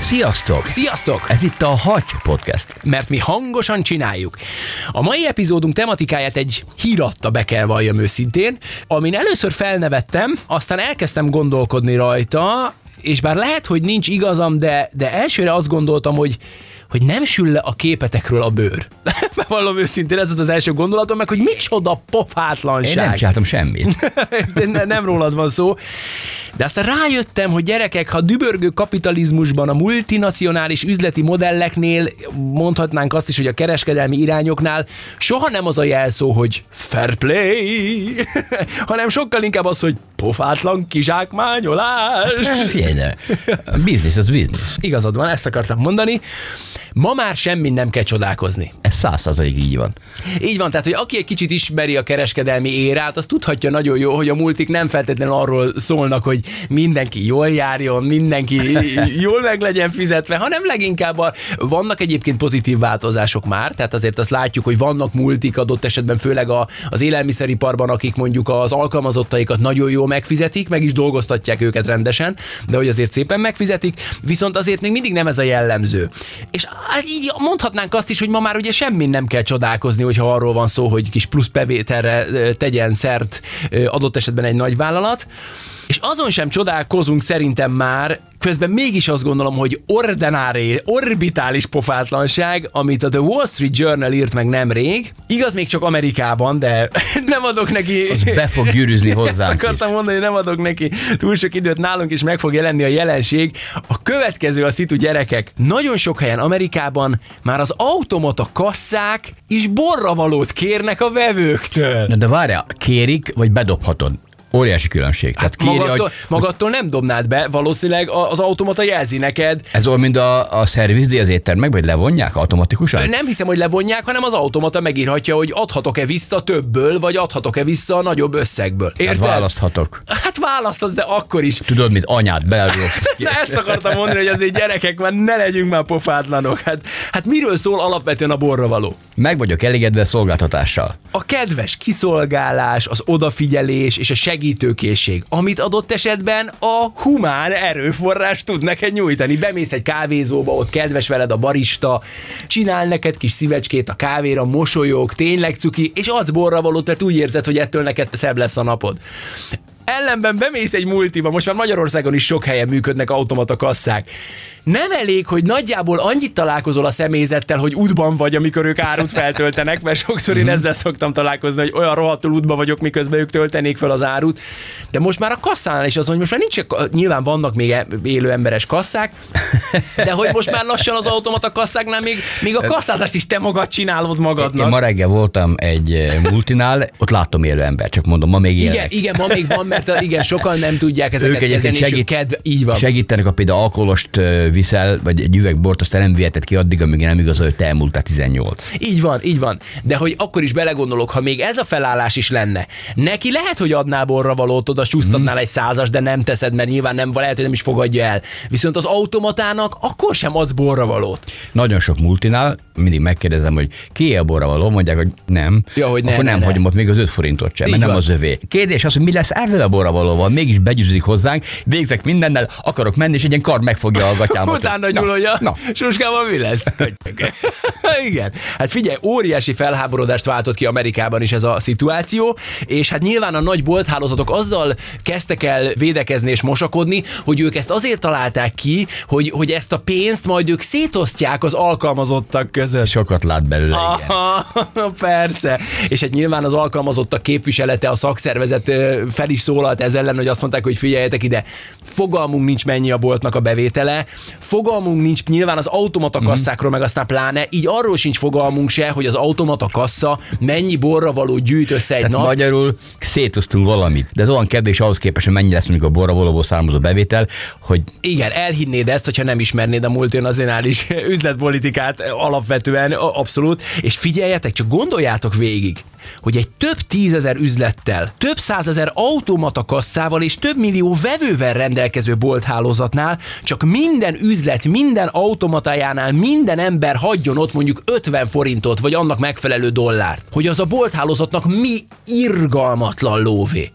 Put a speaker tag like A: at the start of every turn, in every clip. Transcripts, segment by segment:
A: Sziasztok!
B: Sziasztok!
A: Ez itt a Hacs Podcast.
B: Mert mi hangosan csináljuk. A mai epizódunk tematikáját egy híratta be kell valljam őszintén, amin először felnevettem, aztán elkezdtem gondolkodni rajta, és bár lehet, hogy nincs igazam, de, de elsőre azt gondoltam, hogy hogy nem sül le a képetekről a bőr. Bevallom őszintén, ez volt az első gondolatom, meg hogy micsoda pofátlanság.
A: Én nem csináltam semmit.
B: de ne, nem rólad van szó. De aztán rájöttem, hogy gyerekek, ha dübörgő kapitalizmusban, a multinacionális üzleti modelleknél, mondhatnánk azt is, hogy a kereskedelmi irányoknál soha nem az a jelszó, hogy fair play, hanem sokkal inkább az, hogy pofátlan kizsákmányolás.
A: Hát, figyelj, de business az business.
B: Igazad van, ezt akartam mondani. Ma már semmi nem kell csodálkozni.
A: Ez száz százalék így van.
B: Így van, tehát hogy aki egy kicsit ismeri a kereskedelmi érát, az tudhatja nagyon jó, hogy a multik nem feltétlenül arról szólnak, hogy mindenki jól járjon, mindenki jól meg legyen fizetve, hanem leginkább a, vannak egyébként pozitív változások már, tehát azért azt látjuk, hogy vannak multik adott esetben, főleg a, az élelmiszeriparban, akik mondjuk az alkalmazottaikat nagyon jól megfizetik, meg is dolgoztatják őket rendesen, de hogy azért szépen megfizetik, viszont azért még mindig nem ez a jellemző. És hát így mondhatnánk azt is, hogy ma már ugye semmi nem kell csodálkozni, hogyha arról van szó, hogy kis plusz bevételre tegyen szert adott esetben egy nagy vállalat. És azon sem csodálkozunk szerintem már, közben mégis azt gondolom, hogy ordinári, orbitális pofátlanság, amit a The Wall Street Journal írt meg nemrég. Igaz, még csak Amerikában, de nem adok neki...
A: Az be fog gyűrűzni hozzánk
B: Ezt akartam mondani, hogy nem adok neki túl sok időt, nálunk is meg fog jelenni a jelenség. A következő a szitu gyerekek. Nagyon sok helyen Amerikában már az automata kasszák is borravalót kérnek a vevőktől.
A: De várjál, kérik, vagy bedobhatod? Óriási különbség.
B: Hát kéri, magadtól, hogy, magadtól nem dobnád be, valószínűleg az automata jelzi neked.
A: Ez olyan, mint a, a szervizdíj az éttermek, vagy levonják automatikusan?
B: Nem hiszem, hogy levonják, hanem az automata megírhatja, hogy adhatok-e vissza többből, vagy adhatok-e vissza a nagyobb összegből.
A: Érted? Hát választhatok.
B: Választasz, de akkor is.
A: Tudod, mit anyád belül.
B: Na ezt akartam mondani, hogy azért gyerekek, már ne legyünk már pofátlanok. Hát, hát miről szól alapvetően a borra való?
A: Meg vagyok elégedve szolgáltatással.
B: A kedves kiszolgálás, az odafigyelés és a segítőkészség, amit adott esetben a humán erőforrás tud neked nyújtani. Bemész egy kávézóba, ott kedves veled a barista, csinál neked kis szívecskét a kávéra, mosolyog, tényleg cuki, és adsz borra valót, mert úgy érzed, hogy ettől neked szebb lesz a napod. Ellenben bemész egy multiba, most már Magyarországon is sok helyen működnek automata kasszák. Nem elég, hogy nagyjából annyit találkozol a személyzettel, hogy útban vagy, amikor ők árut feltöltenek, mert sokszor én mhm. ezzel szoktam találkozni, hogy olyan rohadtul útban vagyok, miközben ők töltenék fel az árut. De most már a kasszánál is az, hogy most már nincs, nyilván vannak még e- élő emberes kasszák, de hogy most már lassan az automata kasszáknál még, még a kasszázást is te magad csinálod magadnak.
A: Én ma reggel voltam egy eh, multinál, ott láttam élő ember, csak mondom, ma még élnek.
B: Igen, igen, ma még van, mert igen, sokan nem tudják ezeket ők kezelni, segít, kedv, így van.
A: Segítenek, a például alkoholost viszel, vagy egy üveg bort, aztán nem viheted ki addig, amíg nem igaz, hogy te elmúltál 18.
B: Így van, így van. De hogy akkor is belegondolok, ha még ez a felállás is lenne, neki lehet, hogy adnál borra valót, oda csúsztatnál hmm. egy százas, de nem teszed, mert nyilván nem, lehet, hogy nem is fogadja el. Viszont az automatának akkor sem adsz borra valót.
A: Nagyon sok multinál mindig megkérdezem, hogy ki a borra való, mondják, hogy nem.
B: Ja, hogy ne,
A: Akkor
B: ne,
A: nem
B: ne.
A: hagyom ott még az 5 forintot sem, mert nem az övé. Kérdés az, hogy mi lesz ezzel a borra valóval, mégis begyűzik hozzánk, végzek mindennel, akarok menni, és egy ilyen kar megfogja a gatyámat.
B: Utána
A: Na,
B: nyúl, hogy a
A: na.
B: suskában mi lesz? Igen. Hát figyelj, óriási felháborodást váltott ki Amerikában is ez a szituáció, és hát nyilván a nagy bolthálózatok azzal kezdtek el védekezni és mosakodni, hogy ők ezt azért találták ki, hogy, hogy ezt a pénzt majd ők szétosztják az alkalmazottak között.
A: Sokat lát belőle, igen.
B: Aha, persze. És hát nyilván az alkalmazottak képviselete, a szakszervezet fel is szólalt ez ellen, hogy azt mondták, hogy figyeljetek ide, fogalmunk nincs mennyi a boltnak a bevétele, fogalmunk nincs nyilván az automata kasszákról, meg aztán pláne, így arról sincs fogalmunk se, hogy az automata kassa mennyi borra való gyűjt össze egy
A: Tehát
B: nap.
A: magyarul szétoztunk valamit. De ez olyan kevés ahhoz képest, hogy mennyi lesz mondjuk a borra valóból származó bevétel, hogy
B: Igen, elhinnéd ezt, hogyha nem ismernéd a multinacionális üzletpolitikát alapvetően, abszolút. És figyeljetek, csak gondoljátok végig, hogy egy több tízezer üzlettel, több százezer automata kasszával és több millió vevővel rendelkező bolthálózatnál csak minden üzlet, minden automatájánál minden ember hagyjon ott mondjuk 50 forintot, vagy annak megfelelő dollárt. Hogy az a bolthálózatnak mi irgalmatlan lóvé.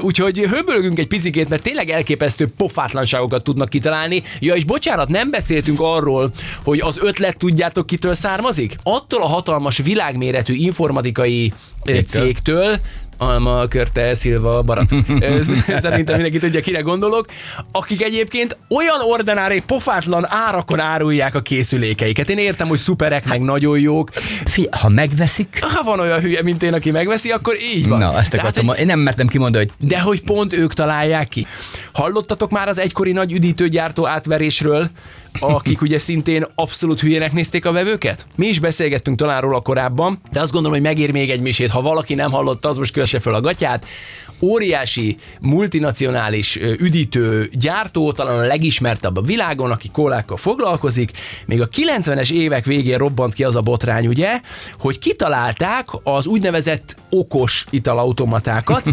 B: Úgyhogy höbölgünk egy picikét, mert tényleg elképesztő pofátlanságokat tudnak kitalálni. Ja, és bocsánat, nem beszéltünk arról, hogy az ötlet tudjátok kitől származik? Attól a hatalmas világméretű informatikai
A: Cégtől.
B: cégtől, Alma, Körte, Szilva, Barack. Ö, Szerintem mindenki tudja, kire gondolok. Akik egyébként olyan ordinári, pofátlan árakon árulják a készülékeiket. Én értem, hogy szuperek, meg nagyon jók.
A: fi, ha megveszik,
B: Ha van olyan hülye, mint én, aki megveszi, akkor így van.
A: na, ezt akartam,
B: egy-
A: én nem mertem kimondani, hogy
B: de hogy pont ők találják ki. Hallottatok már az egykori nagy üdítőgyártó átverésről, akik ugye szintén abszolút hülyének nézték a vevőket? Mi is beszélgettünk talán róla korábban, de azt gondolom, hogy megér még egy misét. Ha valaki nem hallotta, az most kösse fel a gatyát. Óriási, multinacionális üdítő gyártó, talán a legismertebb a világon, aki kólákkal foglalkozik. Még a 90-es évek végén robbant ki az a botrány, ugye, hogy kitalálták az úgynevezett okos italautomatákat,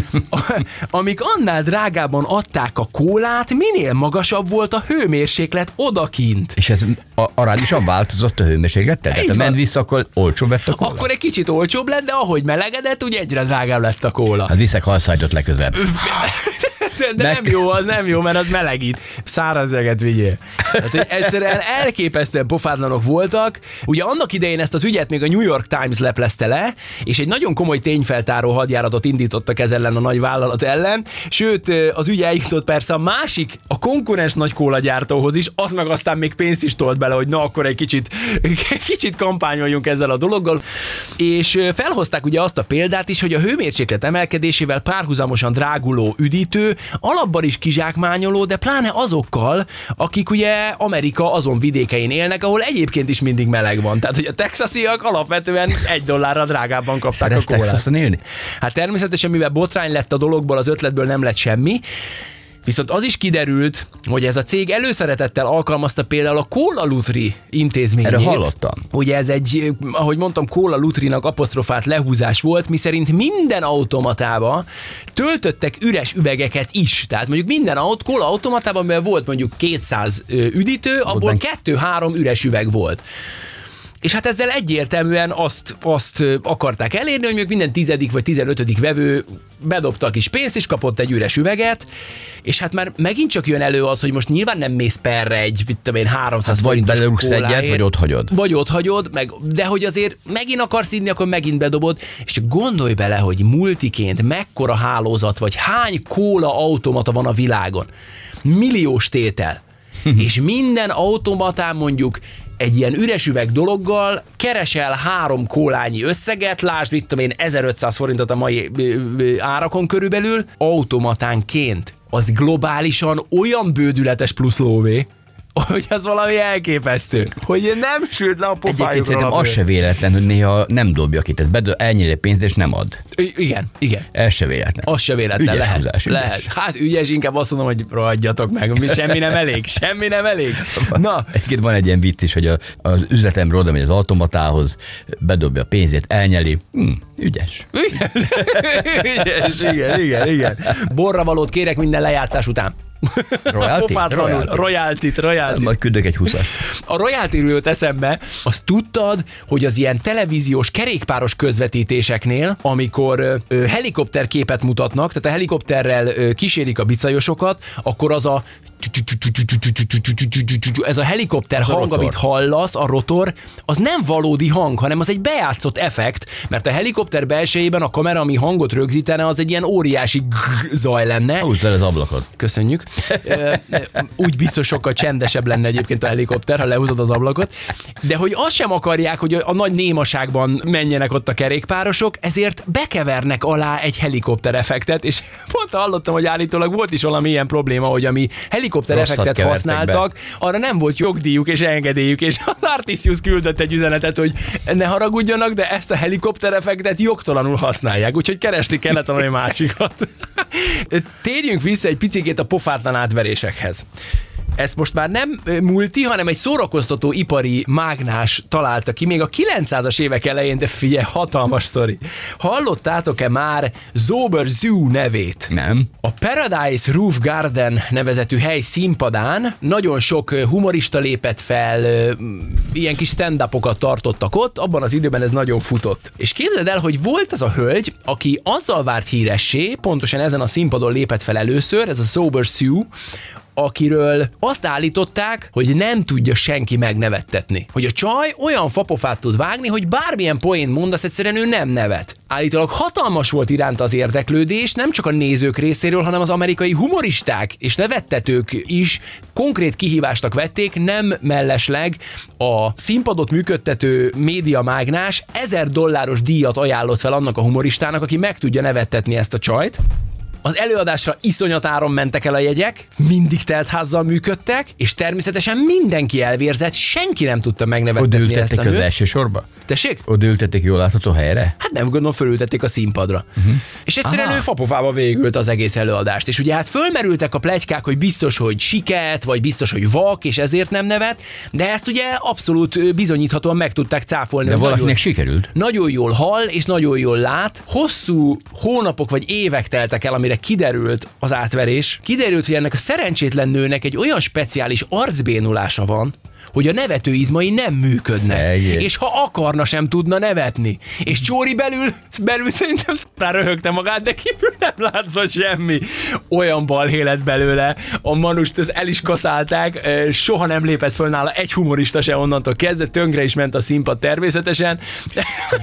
B: amik annál drágában adták a kólát, minél magasabb volt a hőmérséklet odakint.
A: és ez a, arányosan változott a hőmérséklettel? Tehát ha ment vissza, akkor olcsóbb lett a kóla?
B: Akkor egy kicsit olcsóbb lett, de ahogy melegedett, úgy egyre drágább lett a kóla.
A: Hát viszek halszájtot legközelebb.
B: De, de nem jó, az nem jó, mert az melegít. Száraz öget vigyél. Tehát, egyszerűen elképesztően pofátlanok voltak. Ugye annak idején ezt az ügyet még a New York Times leplezte le, és egy nagyon komoly tényfeltáró hadjáratot indítottak ez ellen a nagy vállalat ellen. Sőt, az ügy eljutott persze a másik, a konkurens nagy kólagyártóhoz is, az meg aztán még pénzt is tolt bele, hogy na akkor egy kicsit, kicsit kampányoljunk ezzel a dologgal. És felhozták ugye azt a példát is, hogy a hőmérséklet emelkedésével párhuzamosan dráguló üdítő alapban is kizsákmányoló, de pláne azokkal, akik ugye Amerika azon vidékein élnek, ahol egyébként is mindig meleg van. Tehát, hogy a texasiak alapvetően egy dollárra drágábban kapták
A: Szeretsz
B: a kólát.
A: Élni?
B: Hát természetesen, mivel botrány lett a dologból, az ötletből nem lett semmi, Viszont az is kiderült, hogy ez a cég előszeretettel alkalmazta például a Cola Lutri intézményét.
A: Erről hallottam.
B: Ugye ez egy, ahogy mondtam, Cola Lutrinak apostrofált lehúzás volt, miszerint minden automatába töltöttek üres üvegeket is. Tehát mondjuk minden aut, Cola automatában, mivel volt mondjuk 200 ö, üdítő, abból
A: benne-
B: kettő-három üres üveg volt. És hát ezzel egyértelműen azt, azt akarták elérni, hogy mondjuk minden tizedik vagy tizenötödik vevő bedobta a kis pénzt, és kapott egy üres üveget, és hát már megint csak jön elő az, hogy most nyilván nem mész perre egy, mit tudom én, 300
A: Hát vagy belerúgsz egyet, vagy ott hagyod.
B: Vagy ott hagyod, meg, de hogy azért megint akarsz inni, akkor megint bedobod, és gondolj bele, hogy multiként mekkora hálózat, vagy hány kóla automata van a világon. Milliós tétel. és minden automatán mondjuk egy ilyen üres üveg dologgal keresel három kólányi összeget, lásd, mit tudom én, 1500 forintot a mai árakon körülbelül, automatánként. Az globálisan olyan bődületes plusz lóvé, hogy az valami elképesztő. Hogy nem sült le a
A: Egyébként
B: pofájukról
A: szerintem
B: a
A: az se véletlen, hogy néha nem dobja ki, tehát bedő, elnyeli pénzt és nem ad.
B: I- Igen, igen.
A: Ez se véletlen.
B: Az se véletlen,
A: Ügyes
B: lehet.
A: húzás, ügyes.
B: lehet. Hát ügyes, inkább azt mondom, hogy rohadjatok meg, mi semmi nem elég, semmi nem elég. Na,
A: Egyébként van egy ilyen vicc is, hogy a, az üzletemről oda megy az automatához, bedobja a pénzét, elnyeli. Hm, ügyes.
B: ügyes, igen, igen, igen. Borra valót kérek minden lejátszás után.
A: Royalty?
B: Pofátlanul,
A: Royalty.
B: royalty royalty
A: Majd küldök egy 20
B: A royalty jött eszembe, azt tudtad, hogy az ilyen televíziós kerékpáros közvetítéseknél, amikor ö, helikopterképet mutatnak, tehát a helikopterrel kísérik a bicajosokat, akkor az a ez a helikopter
A: Az
B: hang, amit hallasz, a rotor, az nem valódi hang, hanem az egy bejátszott effekt, mert a helikopter belsejében a kamera, ami hangot rögzítene, az egy ilyen óriási zaj lenne.
A: Húzd el az ablakot.
B: Köszönjük. Úgy biztos sokkal csendesebb lenne egyébként a helikopter, ha lehúzod az ablakot. De hogy azt sem akarják, hogy a nagy némaságban menjenek ott a kerékpárosok, ezért bekevernek alá egy helikopter effektet, és pont hallottam, hogy állítólag volt is valami ilyen probléma, hogy ami helikopter
A: Rosszat
B: effektet használtak, arra nem volt jogdíjuk és engedélyük, és az Artisius küldött egy üzenetet, hogy ne haragudjanak, de ezt a helikopter effektet jogtalanul használják, úgyhogy keresni kellett valami másikat. Térjünk vissza egy picikét a pofátlan átverésekhez. Ezt most már nem multi, hanem egy szórakoztató ipari mágnás találta ki még a 900-as évek elején, de figyelj, hatalmas sztori. Hallottátok-e már Zober Zoo nevét?
A: Nem.
B: A Paradise Roof Garden nevezetű hely színpadán nagyon sok humorista lépett fel, ilyen kis stand tartottak ott, abban az időben ez nagyon futott. És képzeld el, hogy volt az a hölgy, aki azzal várt híressé, pontosan ezen a színpadon lépett fel először, ez a Sober Sue, akiről azt állították, hogy nem tudja senki megnevettetni. Hogy a csaj olyan fapofát tud vágni, hogy bármilyen poén mondasz, egyszerűen ő nem nevet. Állítólag hatalmas volt iránta az érdeklődés, nem csak a nézők részéről, hanem az amerikai humoristák és nevettetők is konkrét kihívástak vették, nem mellesleg a színpadot működtető médiamágnás ezer dolláros díjat ajánlott fel annak a humoristának, aki meg tudja nevettetni ezt a csajt. Az előadásra iszonyat áron mentek el a jegyek, mindig teltházzal működtek, és természetesen mindenki elvérzett, senki nem tudta
A: Oda
B: megnevettetni ezt
A: ültették az
B: nőt.
A: első sorba?
B: Tessék?
A: Oda ültették jól látható helyre?
B: Hát nem gondolom, fölültették a színpadra. Uh-huh. És egyszerűen
A: Aha.
B: ő fapofába végült az egész előadást. És ugye hát fölmerültek a plegykák, hogy biztos, hogy siket, vagy biztos, hogy vak, és ezért nem nevet, de ezt ugye abszolút bizonyíthatóan meg tudták cáfolni.
A: De valakinek
B: nagyon,
A: sikerült.
B: nagyon jól hall, és nagyon jól lát. Hosszú hónapok vagy évek teltek el, amire kiderült az átverés. Kiderült, hogy ennek a szerencsétlen nőnek egy olyan speciális arcbénulása van, hogy a nevető izmai nem működnek.
A: Szegény.
B: És ha akarna, sem tudna nevetni. És Csóri belül, belül szerintem rá röhögte magát, de kívül nem látszott semmi. Olyan balhé lett belőle. A manust ezt el is kaszálták, soha nem lépett föl nála egy humorista se onnantól kezdve, tönkre is ment a színpad természetesen.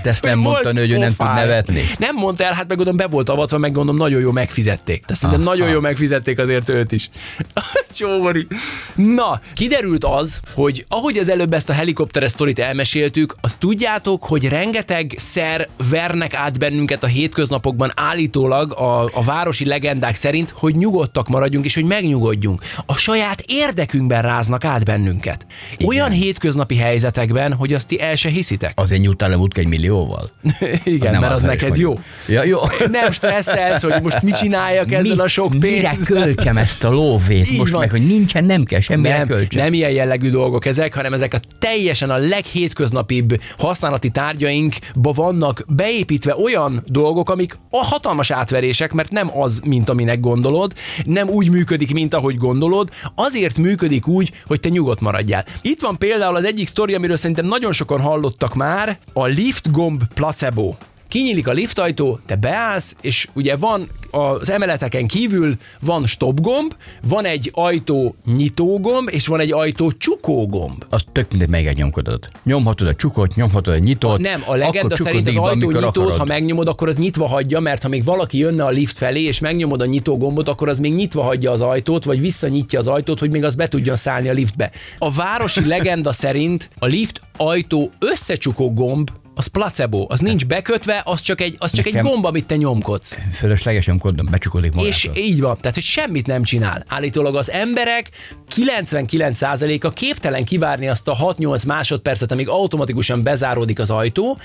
A: De ezt nem mondta nő, hogy ő nem tud nevetni.
B: Nem mondta el, hát meg gondolom be volt avatva, meg gondolom nagyon jó megfizették. Tehát szerintem
A: Aha.
B: nagyon jó megfizették azért őt is. Csóvori. Na, kiderült az, hogy ahogy az előbb ezt a helikopteres sztorit elmeséltük, azt tudjátok, hogy rengeteg szer vernek át bennünket a hétköznapokban állítólag a, a városi legendák szerint, hogy nyugodtak maradjunk és hogy megnyugodjunk. A saját érdekünkben ráznak át bennünket. Olyan hétköznapi helyzetekben, hogy azt ti el se hiszitek.
A: Azért nyújtál le egy millióval?
B: Igen,
A: Nem
B: mert az
A: átverés
B: neked jó.
A: Ja, jó.
B: Nem stresszelsz, hogy most mit csináljak ezzel a sok
A: Mire
B: pénzzel.
A: költsem ezt a lóvét
B: Így
A: most
B: van.
A: meg, hogy nincsen, nem kell semmire
B: nem,
A: költsem.
B: nem ilyen jellegű dolgok ezek, hanem ezek a teljesen a leghétköznapibb használati tárgyainkba vannak beépítve olyan dolgok, amik a hatalmas átverések, mert nem az, mint aminek gondolod, nem úgy működik, mint ahogy gondolod, azért működik úgy, hogy te nyugodt maradjál. Itt van például az egyik sztori, amiről szerintem nagyon sokan hallottak már, a lift gomb placebo. Kinyílik a liftajtó, te beállsz, és ugye van az emeleteken kívül van stop gomb, van egy ajtó nyitó gomb, és van egy ajtó csukó gomb.
A: Az tök mindegy, melyiket nyomkodod. Nyomhatod a csukot, nyomhatod a nyitott.
B: Nem, a legenda szerint az ajtó nyitót,
A: akarod.
B: ha megnyomod, akkor az nyitva hagyja, mert ha még valaki jönne a lift felé, és megnyomod a nyitó gombot, akkor az még nyitva hagyja az ajtót, vagy visszanyitja az ajtót, hogy még az be tudjon szállni a liftbe. A városi legenda szerint a lift ajtó összecsukó gomb az placebo, az nincs bekötve, az csak egy, az csak egy
A: Nekem-
B: gomb, amit te nyomkodsz.
A: Fölösleges nyomkodom, becsukodik magától.
B: És így van, tehát hogy semmit nem csinál. Állítólag az emberek 99%-a képtelen kivárni azt a 6-8 másodpercet, amíg automatikusan bezáródik az ajtó,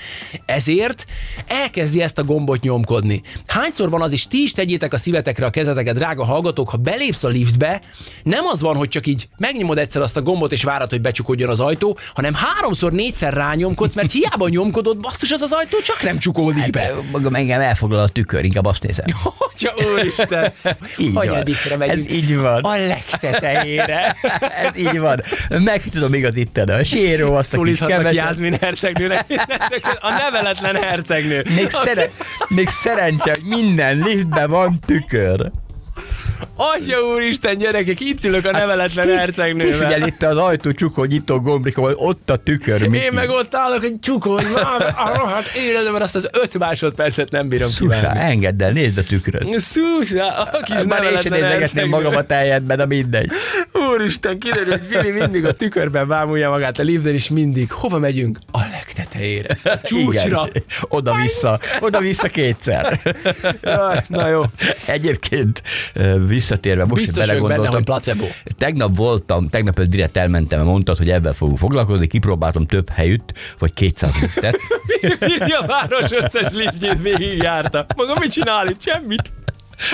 B: ezért elkezdi ezt a gombot nyomkodni. Hányszor van az is, ti is tegyétek a szívetekre a kezeteket, drága hallgatók, ha belépsz a liftbe, nem az van, hogy csak így megnyomod egyszer azt a gombot és várod, hogy becsukodjon az ajtó, hanem háromszor, négyszer rányomkodsz, mert hiába nyomkodod, csukódott, basszus, az az ajtó csak nem csukódik be.
A: Magam engem elfoglal a tükör, inkább azt nézem.
B: Atya úristen, hanyadikra megyünk.
A: Ez így van.
B: A legtetejére.
A: Ez így van. Meg tudom igazítani a séró, azt a kis keveset.
B: Jászmin hercegnőnek. A neveletlen hercegnő.
A: Még, szere, még szerencse, hogy minden liftben van tükör.
B: Atya úristen, gyerekek, itt ülök a neveletlen
A: Ki
B: hercegnővel.
A: figyel itt az ajtó csukó nyitó ahol ott a tükör. Miki.
B: Én meg ott állok, hogy már a rohadt életemben azt az öt másodpercet nem bírom
A: Szusá,
B: kívánni.
A: engedd el, nézd a tükröt.
B: Szúszá, a kis
A: Már én sem nézegetném
B: hercegnő.
A: magamat eljedben, de mindegy.
B: Úristen, kiderül, hogy Vili mindig a tükörben bámulja magát a liftben, és mindig hova megyünk? A legtetejére. A Csúcsra.
A: Oda-vissza, oda-vissza kétszer.
B: Na jó.
A: Egyébként visszatérve, most
B: Biztos vagyok benne,
A: belegondoltam.
B: hogy placebo.
A: Tegnap voltam, tegnap direkt elmentem, mondtad, hogy ebben fogunk foglalkozni, kipróbáltam több helyütt, vagy 200 liftet.
B: A város összes liftjét végigjárta. Maga mit csinál itt? Semmit.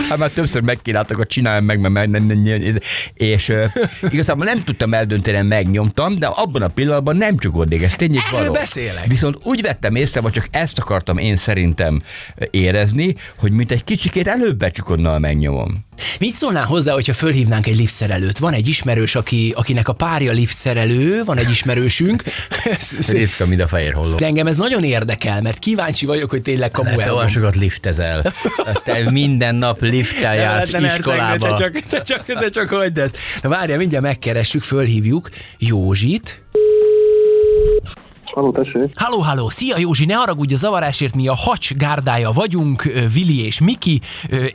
A: Hát már többször megkínáltak, hogy csináljam meg, mert nem, nem, nem, és uh, igazából nem tudtam eldönteni, megnyomtam, de abban a pillanatban nem csukódik, ez tényleg
B: Erről
A: való.
B: beszélek.
A: Viszont úgy vettem észre, vagy csak ezt akartam én szerintem érezni, hogy mint egy kicsikét előbb becsukódna, ha megnyomom.
B: Mit szólnál hozzá, hogyha fölhívnánk egy liftszerelőt? Van egy ismerős, aki, akinek a párja liftszerelő, van egy ismerősünk.
A: Ritka, mint a fehér holló.
B: De engem ez nagyon érdekel, mert kíváncsi vagyok, hogy tényleg kamu
A: Te olyan sokat liftezel. Te minden nap liftel jársz
B: hercegnő,
A: iskolába.
B: Te csak, te csak, te csak hagyd ezt. Na várjál, mindjárt megkeressük, fölhívjuk Józsit.
C: Halló, tessék.
B: Halló, halló, szia Józsi, ne haragudj a zavarásért, mi a Hacs gárdája vagyunk, Vili és Miki,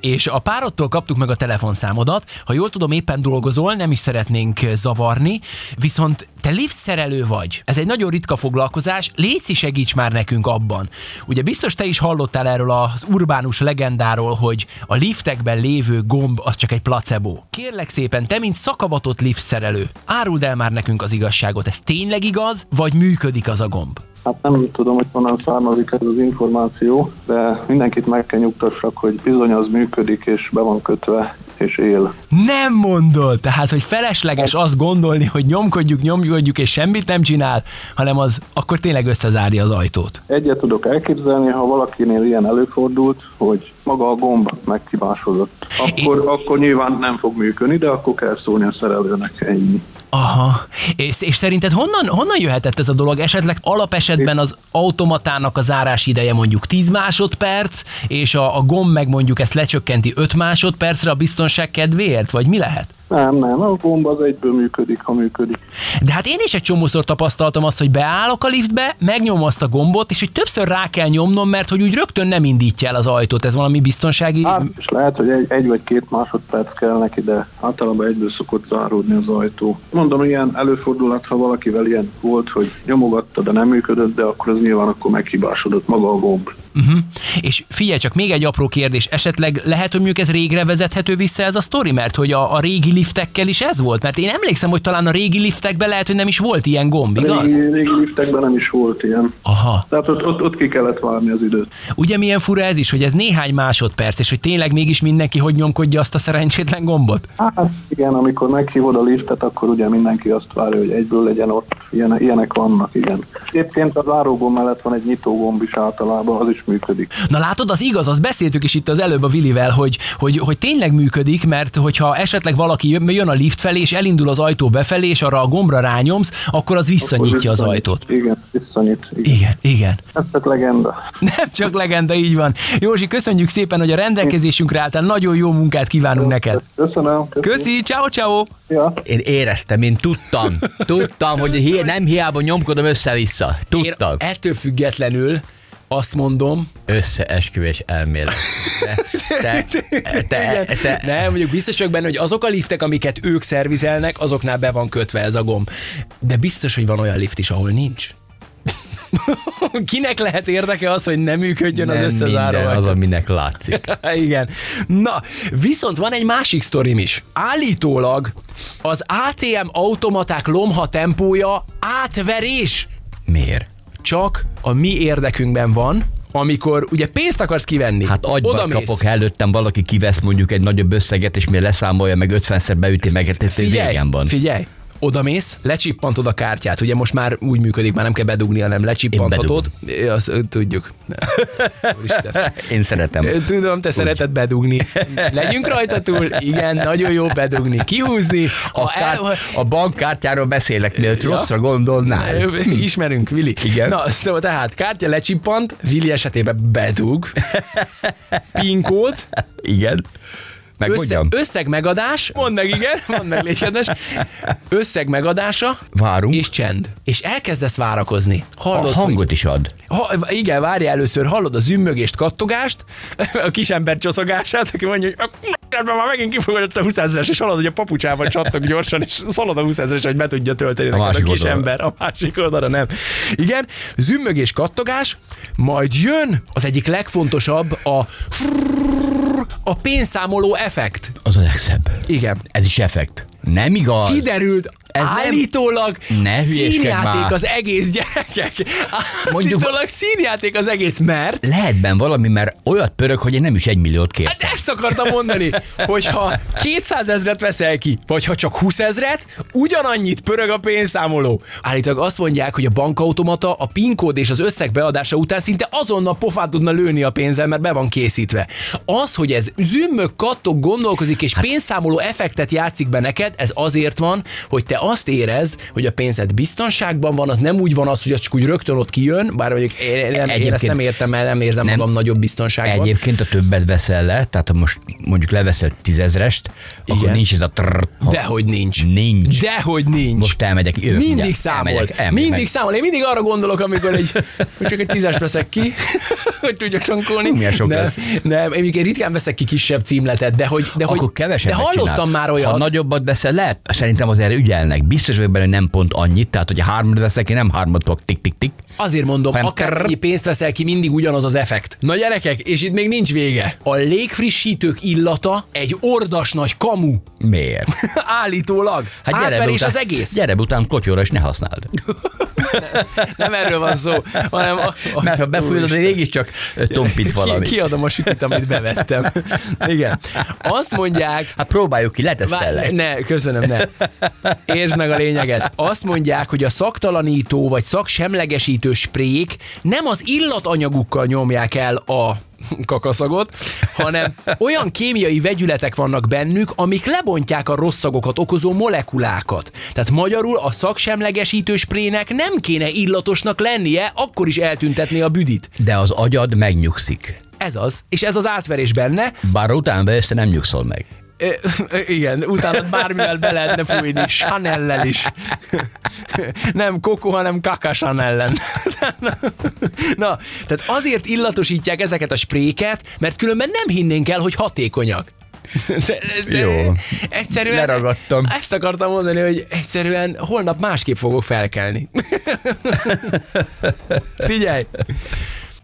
B: és a párodtól kaptuk meg a telefonszámodat. Ha jól tudom, éppen dolgozol, nem is szeretnénk zavarni, viszont te liftszerelő vagy. Ez egy nagyon ritka foglalkozás, léci segíts már nekünk abban. Ugye biztos te is hallottál erről az urbánus legendáról, hogy a liftekben lévő gomb az csak egy placebo. Kérlek szépen, te mint szakavatott liftszerelő, áruld el már nekünk az igazságot. Ez tényleg igaz, vagy működik az a gomb?
C: Hát nem tudom, hogy honnan származik ez az információ, de mindenkit meg kell nyugtassak, hogy bizony az működik, és be van kötve, és él.
B: Nem mondod! Tehát, hogy felesleges azt gondolni, hogy nyomkodjuk, nyomkodjuk, és semmit nem csinál, hanem az akkor tényleg összezárja az ajtót.
C: Egyet tudok elképzelni, ha valakinél ilyen előfordult, hogy maga a gomb megkibásodott. Akkor, akkor nyilván nem fog működni, de akkor kell szólni a szerelőnek ennyi.
B: Aha. És, és szerinted honnan, honnan jöhetett ez a dolog? Esetleg alapesetben az automatának a zárás ideje mondjuk 10 másodperc, és a, a gomb meg mondjuk ezt lecsökkenti 5 másodpercre a biztonság kedvéért? Vagy mi lehet?
C: Nem, nem, a gomb az egyből működik, ha működik.
B: De hát én is egy csomószor tapasztaltam azt, hogy beállok a liftbe, megnyomom azt a gombot, és hogy többször rá kell nyomnom, mert hogy úgy rögtön nem indítja el az ajtót. Ez valami biztonsági...
C: Hát, és lehet, hogy egy, egy vagy két másodperc kell neki, de általában egyből szokott záródni az ajtó. Mondom, ilyen előfordulhat, ha valakivel ilyen volt, hogy nyomogatta, de nem működött, de akkor az nyilván akkor meghibásodott maga a gomb.
B: Uh-huh. És figyelj csak, még egy apró kérdés, esetleg lehet, hogy mondjuk ez régre vezethető vissza ez a sztori, mert hogy a, a régi liftekkel is ez volt? Mert én emlékszem, hogy talán a régi liftekben lehet, hogy nem is volt ilyen gomb, igaz?
C: Régi, régi liftekben nem is volt ilyen.
B: Aha.
C: Tehát ott, ott, ott ki kellett várni az időt.
B: Ugye milyen fura ez is, hogy ez néhány másodperc, és hogy tényleg mégis mindenki hogy nyomkodja azt a szerencsétlen gombot?
C: Hát igen, amikor meghívod a liftet, akkor ugye mindenki azt várja, hogy egyből legyen ott. Ilyen, ilyenek vannak, igen. Egyébként a zárógomb mellett van egy nyitógomb is általában, az is működik.
B: Na látod, az igaz, azt beszéltük is itt az előbb a Vilivel, hogy, hogy, hogy tényleg működik, mert hogyha esetleg valaki jön, a lift felé, és elindul az ajtó befelé, és arra a gombra rányomsz, akkor az visszanyitja az
C: Visszanyit.
B: ajtót.
C: Igen, visszanyit. Igen.
B: Igen, igen.
C: Ez csak legenda.
B: Nem csak legenda, így van. Józsi, köszönjük szépen, hogy a rendelkezésünkre álltál. Nagyon jó munkát kívánunk neked.
C: Köszönöm. köszönöm.
B: Köszi, ciao, ciao.
C: Ja.
A: Én éreztem, én tudtam. Tudtam, hogy hi- nem hiába nyomkodom össze-vissza.
B: Én
A: Tudtam.
B: ettől függetlenül azt mondom,
A: Összeesküvés elmélet. Te, te, te, te,
B: nem, mondjuk biztos vagyok benne, hogy azok a liftek, amiket ők szervizelnek, azoknál be van kötve ez a gomb. De biztos, hogy van olyan lift is, ahol nincs. Kinek lehet érdeke az, hogy nem működjön az
A: nem
B: összezáró
A: minden az, aminek látszik.
B: Igen. Na, viszont van egy másik sztorim is. Állítólag az ATM automaták lomha tempója átverés.
A: Miért?
B: Csak a mi érdekünkben van, amikor ugye pénzt akarsz kivenni.
A: Hát agyba
B: odamész.
A: kapok előttem, valaki kivesz mondjuk egy nagyobb összeget, és mi leszámolja, meg 50-szer beüti meg, tehát
B: Figyelj,
A: van.
B: figyelj, odamész, lecsippantod a kártyát, ugye most már úgy működik, már nem kell bedugni, hanem lecsippanthatod. Azt tudjuk. Úristen.
A: Én szeretem.
B: Tudom, te szereted bedugni. Legyünk rajta túl, igen, nagyon jó bedugni, kihúzni.
A: A,
B: Ha
A: kár,
B: el-
A: a bankkártyáról beszélek, mielőtt
B: Ja.
A: rosszra gondolnál.
B: Ö, Ismerünk, Vili.
A: Igen.
B: Na, szóval tehát kártya lecsippant, Vili esetében bedug, PIN kód,
A: Igen.
B: össze, összeg megadás, mondd meg, igen, mondd meg, légy kedves. összeg megadása,
A: Várunk.
B: és csend. És elkezdesz várakozni.
A: A
B: Hallod,
A: hangot is ad.
B: Ha, igen, várj először, hallod a zümmögést, kattogást, a kisember csoszogását, aki mondja, hogy "Kedvem, már megint kifogadott a 20 ezeres, és hallod, hogy a papucsával csattog gyorsan, és szalad a 20 ezeres, hogy be tudja tölteni a,
A: másik
B: kis
A: oldalra.
B: ember, a másik oldalra nem. Igen, zümmögés, kattogás, majd jön az egyik legfontosabb, a a pénzszámoló effekt.
A: Az a legszebb.
B: Igen.
A: Ez is effekt. Nem igaz.
B: Kiderült,
A: Ez nem-
B: állítólag
A: Ne hülyéskedj
B: színjáték
A: már.
B: az egész gyerekek.
A: Mondjuk-
B: Állítólag színjáték az egész, mert
A: Lehet benne valami, mert olyat pörög, hogy én nem is egy milliót kér.
B: Hát ezt akartam mondani, hogyha 200 ezret veszel ki, vagy ha csak 20 ezret, ugyanannyit pörög a pénzszámoló. Állítólag azt mondják, hogy a bankautomata a PIN kód és az összeg beadása után szinte azonnal pofát tudna lőni a pénzzel, mert be van készítve. Az, hogy ez zümmög, kattog, gondolkozik és pénzszámoló effektet játszik be neked, ez azért van, hogy te azt érezd, hogy a pénzed biztonságban van, az nem úgy van az, hogy az csak úgy rögtön ott kijön, bár mondjuk én, én, én ezt nem értem, mert nem érzem
A: Nem.
B: magam nagyobb biztonságban.
A: Egyébként, a többet veszel le, tehát ha most mondjuk leveszel tízezrest, akkor
B: Igen.
A: nincs ez a trrr.
B: Dehogy nincs.
A: Nincs.
B: Dehogy nincs.
A: Most elmegyek, jövök
B: mindig
A: mindjárt.
B: számol.
A: Elmegyek, elmegyek
B: mindig
A: meg.
B: számol. Én mindig arra gondolok, amikor egy, hogy csak egy tízes veszek ki, hogy tudjak csankolni.
A: Milyen sok
B: nem,
A: lesz.
B: nem, én ritkán veszek ki kisebb címletet, de hogy, de hogy
A: akkor kevesebbet
B: De hallottam
A: csinál.
B: már olyat.
A: Ha nagyobbat veszel le, szerintem az erre ügyelnek. Biztos vagyok benne, hogy nem pont annyit, tehát hogy hármat veszek, én nem hármat tudok tik-tik-tik.
B: Azért mondom,
A: Hanem
B: akár
A: krrr.
B: ennyi pénzt veszel ki, mindig ugyanaz az effekt. Na gyerekek, és itt még nincs vége. A légfrissítők illata egy ordas nagy kamu.
A: Miért?
B: Állítólag. Hát
A: be
B: Átverés
A: után,
B: az egész.
A: Gyere után kotyóra, és ne használd.
B: Nem erről van szó, hanem... A, a,
A: Mert ha befújod, az mégis csak tompít valami.
B: Ki, kiadom a sütit, amit bevettem. Igen. Azt mondják,
A: Hát próbáljuk ki, letesztellek.
B: ne, köszönöm, ne. Értsd meg a lényeget. Azt mondják, hogy a szaktalanító vagy szaksemlegesítő sprék nem az illatanyagukkal nyomják el a kakaszagot, hanem olyan kémiai vegyületek vannak bennük, amik lebontják a rossz szagokat okozó molekulákat. Tehát magyarul a szaksemlegesítő sprének nem kéne illatosnak lennie, akkor is eltüntetni a büdit.
A: De az agyad megnyugszik.
B: Ez az, és ez az átverés benne,
A: Bár utána össze nem nyugszol meg.
B: Igen, utána bármivel be lehetne fújni, Chanel-lel is. Nem Coco, hanem Kaka Chanel-len. Na, tehát azért illatosítják ezeket a spréket, mert különben nem hinnénk el, hogy hatékonyak. Ez-
A: Jó.
B: Egyszerűen
A: Leragadtam.
B: Ezt akartam mondani, hogy egyszerűen holnap másképp fogok felkelni. Figyelj!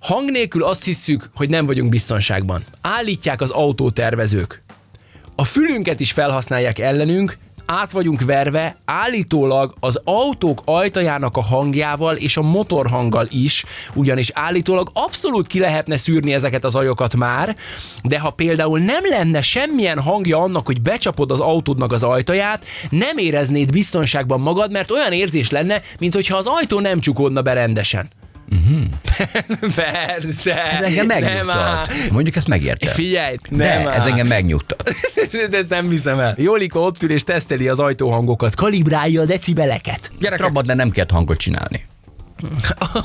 B: Hang nélkül azt hisszük, hogy nem vagyunk biztonságban. Állítják az autótervezők. A fülünket is felhasználják ellenünk, át vagyunk verve, állítólag az autók ajtajának a hangjával és a motorhanggal is, ugyanis állítólag abszolút ki lehetne szűrni ezeket az ajokat már, de ha például nem lenne semmilyen hangja annak, hogy becsapod az autódnak az ajtaját, nem éreznéd biztonságban magad, mert olyan érzés lenne, mintha az ajtó nem csukódna be rendesen. Persze.
A: Ez engem
B: nem
A: megnyugtat.
B: áll.
A: Mondjuk ezt megértem.
B: Figyelj, nem
A: De, ez engem megnyugtat.
B: Ezt nem hiszem el. Jóliko ott ül és teszteli az ajtóhangokat, kalibrálja a decibeleket.
A: Gyerek, Rabad, de nem kell hangot csinálni.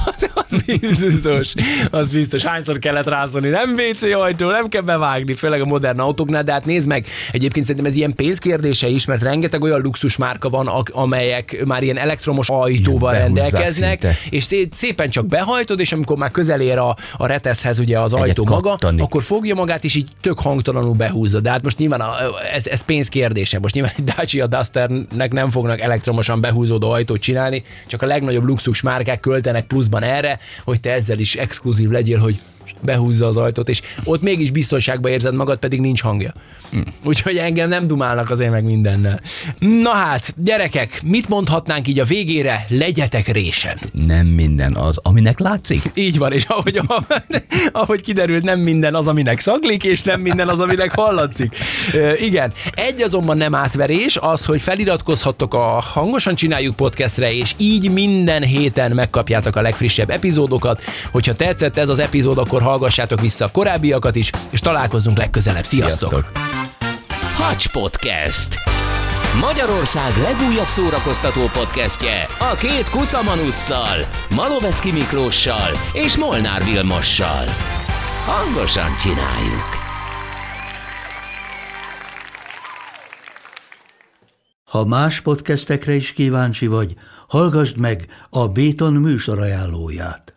B: Az, az biztos, az biztos. Hányszor kellett rázolni? Nem WC ajtó, nem kell bevágni, főleg a modern autóknál, de hát nézd meg, egyébként szerintem ez ilyen pénzkérdése is, mert rengeteg olyan luxus márka van, amelyek már ilyen elektromos ajtóval
A: Igen,
B: rendelkeznek, és szé- szépen csak behajtod, és amikor már közel ér a, a reteszhez ugye az ajtó maga,
A: kattani.
B: akkor fogja magát, és így tök hangtalanul behúzza. De hát most nyilván a, ez, ez pénzkérdése. Most nyilván egy Dacia Dusternek nem fognak elektromosan behúzódó ajtót csinálni, csak a legnagyobb luxus márkák költenek pluszban erre, hogy te ezzel is exkluzív legyél, hogy behúzza az ajtót, és ott mégis biztonságban érzed magad, pedig nincs hangja. Úgyhogy engem nem dumálnak azért meg mindennel. Na hát, gyerekek, mit mondhatnánk így a végére? Legyetek résen.
A: Nem minden az, aminek látszik.
B: Így van, és ahogy, ahogy kiderült, nem minden az, aminek szaklik, és nem minden az, aminek hallatszik. Ö, igen. Egy azonban nem átverés, az, hogy feliratkozhattok a Hangosan Csináljuk podcastre, és így minden héten megkapjátok a legfrissebb epizódokat. Hogyha tetszett ez az epizód, akkor hallgassátok vissza a korábbiakat is, és találkozunk legközelebb. Sziasztok!
A: Sziasztok.
D: Hacs Podcast. Magyarország legújabb szórakoztató podcastje a két Kuszamanusszal, Malovecki Miklóssal és Molnár Vilmossal. Hangosan csináljuk!
E: Ha más podcastekre is kíváncsi vagy, hallgassd meg a Béton műsor ajánlóját.